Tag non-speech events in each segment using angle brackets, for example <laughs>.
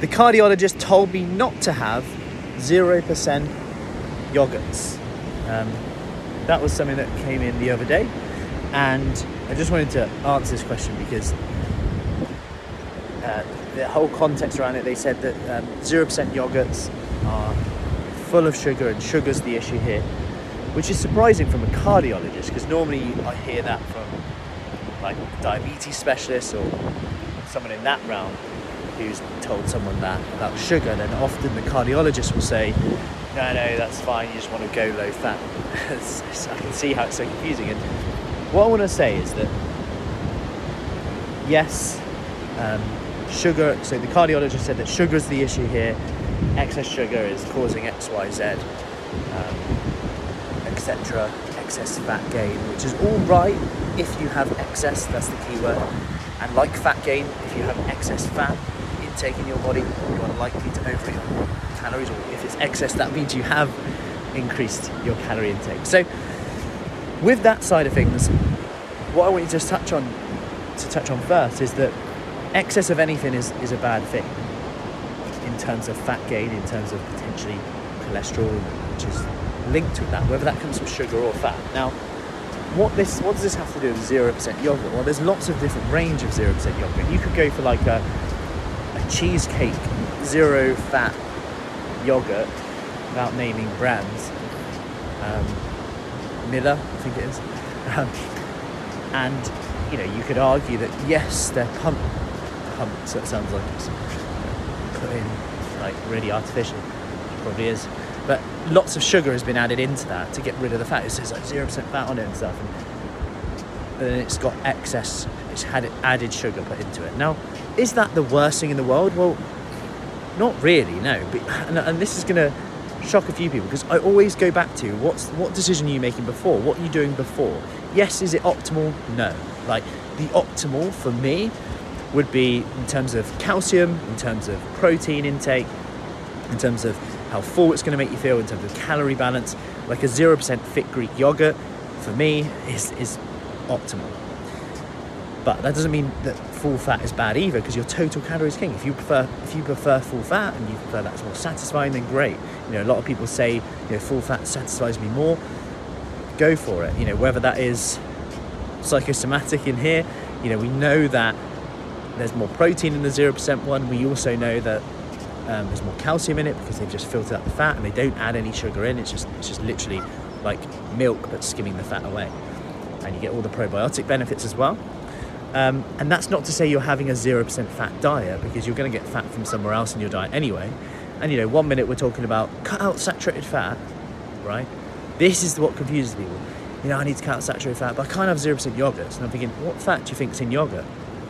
the cardiologist told me not to have 0% yogurts. Um, that was something that came in the other day, and I just wanted to answer this question because uh, the whole context around it, they said that um, 0% yogurts are full of sugar, and sugar's the issue here, which is surprising from a cardiologist because normally I hear that from like diabetes specialists or someone in that realm who's told someone that about sugar, then often the cardiologist will say, no, no, that's fine, you just want to go low fat. <laughs> I can see how it's so confusing. And what I want to say is that, yes, um, sugar, so the cardiologist said that sugar is the issue here, excess sugar is causing X, Y, Z, um, etc., excess fat gain, which is all right if you have excess, that's the key word. And like fat gain, if you have excess fat, intake in your body, you are likely to overeat calories, or if it's excess, that means you have increased your calorie intake. So, with that side of things, what I want you to touch on to touch on first is that excess of anything is, is a bad thing in terms of fat gain, in terms of potentially cholesterol, which is linked with that, whether that comes from sugar or fat. Now, what this what does this have to do with zero percent yogurt? Well, there's lots of different range of zero percent yogurt. You could go for like a cheesecake zero fat yogurt without naming brands. Um, Müller, I think it is. Um, and you know, you could argue that yes, they're pumped, pumped. So it sounds like it's put in like really artificial. It probably is, but lots of sugar has been added into that to get rid of the fat. It says like zero percent fat on it and stuff, and then it's got excess. It's had added sugar put into it. Now, is that the worst thing in the world? Well, not really, no. But, and, and this is going to shock a few people because I always go back to what's what decision are you making before? What are you doing before? Yes, is it optimal? No. Like the optimal for me would be in terms of calcium, in terms of protein intake, in terms of how full it's going to make you feel, in terms of calorie balance. Like a 0% fit Greek yogurt for me is, is optimal. But that doesn't mean that full fat is bad either, because your total calories king. If you prefer if you prefer full fat and you prefer that's more satisfying, then great. You know, a lot of people say, you know, full fat satisfies me more. Go for it. You know, whether that is psychosomatic in here, you know, we know that there's more protein in the zero percent one. We also know that um, there's more calcium in it because they've just filtered out the fat and they don't add any sugar in. It's just it's just literally like milk but skimming the fat away, and you get all the probiotic benefits as well. Um, and that's not to say you're having a 0% fat diet because you're going to get fat from somewhere else in your diet anyway. And you know, one minute we're talking about cut out saturated fat, right? This is what confuses people. You know, I need to cut out saturated fat, but I can't have 0% yogurt. And I'm thinking, what fat do you think is in yogurt?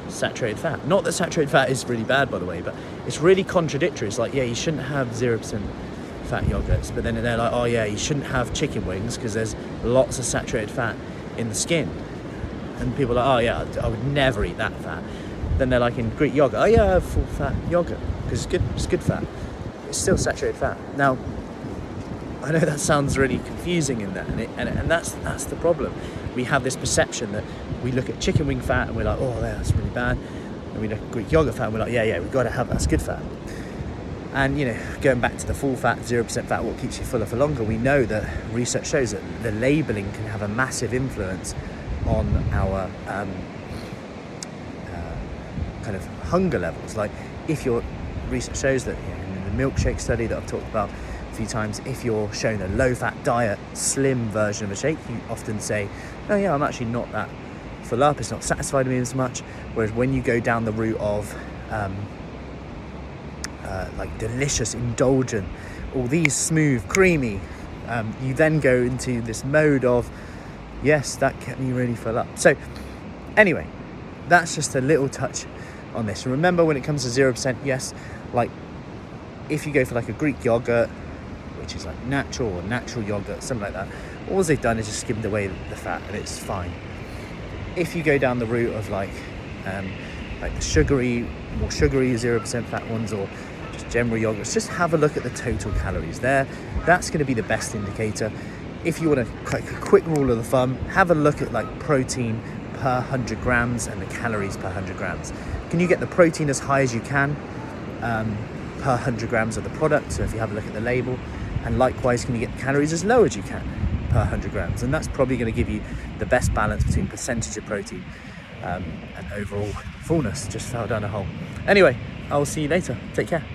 Saturated fat. Not that saturated fat is really bad, by the way, but it's really contradictory. It's like, yeah, you shouldn't have 0% fat yogurts, but then they're like, oh, yeah, you shouldn't have chicken wings because there's lots of saturated fat in the skin and people are like, oh yeah, I would never eat that fat. Then they're like in Greek yogurt, oh yeah, full fat yogurt because it's good, it's good fat. It's still saturated fat. Now, I know that sounds really confusing in that, and, it, and, and that's that's the problem. We have this perception that we look at chicken wing fat and we're like, oh, that's really bad. And we look at Greek yogurt fat and we're like, yeah, yeah, we've got to have that's good fat. And you know, going back to the full fat, 0% fat, what keeps you fuller for longer, we know that research shows that the labeling can have a massive influence on our um, uh, kind of hunger levels. Like if your research shows that you know, in the milkshake study that I've talked about a few times, if you're shown a low-fat diet, slim version of a shake, you often say, "Oh yeah, I'm actually not that full up. It's not satisfied me as much." Whereas when you go down the route of um, uh, like delicious, indulgent, all these smooth, creamy, um, you then go into this mode of yes, that kept me really full up. So, anyway, that's just a little touch on this. Remember, when it comes to 0%, yes, like if you go for like a Greek yogurt, which is like natural or natural yogurt, something like that, all they've done is just skimmed away the fat and it's fine. If you go down the route of like, um, like the sugary, more sugary 0% fat ones or just general yogurts, just have a look at the total calories there. That's going to be the best indicator if you want a quick, quick rule of the thumb, have a look at like protein per 100 grams and the calories per 100 grams. Can you get the protein as high as you can? Um, per 100 grams of the product. So if you have a look at the label, and likewise, can you get the calories as low as you can per 100 grams? And that's probably going to give you the best balance between percentage of protein um, and overall fullness. Just fell down a hole. Anyway, I'll see you later. Take care.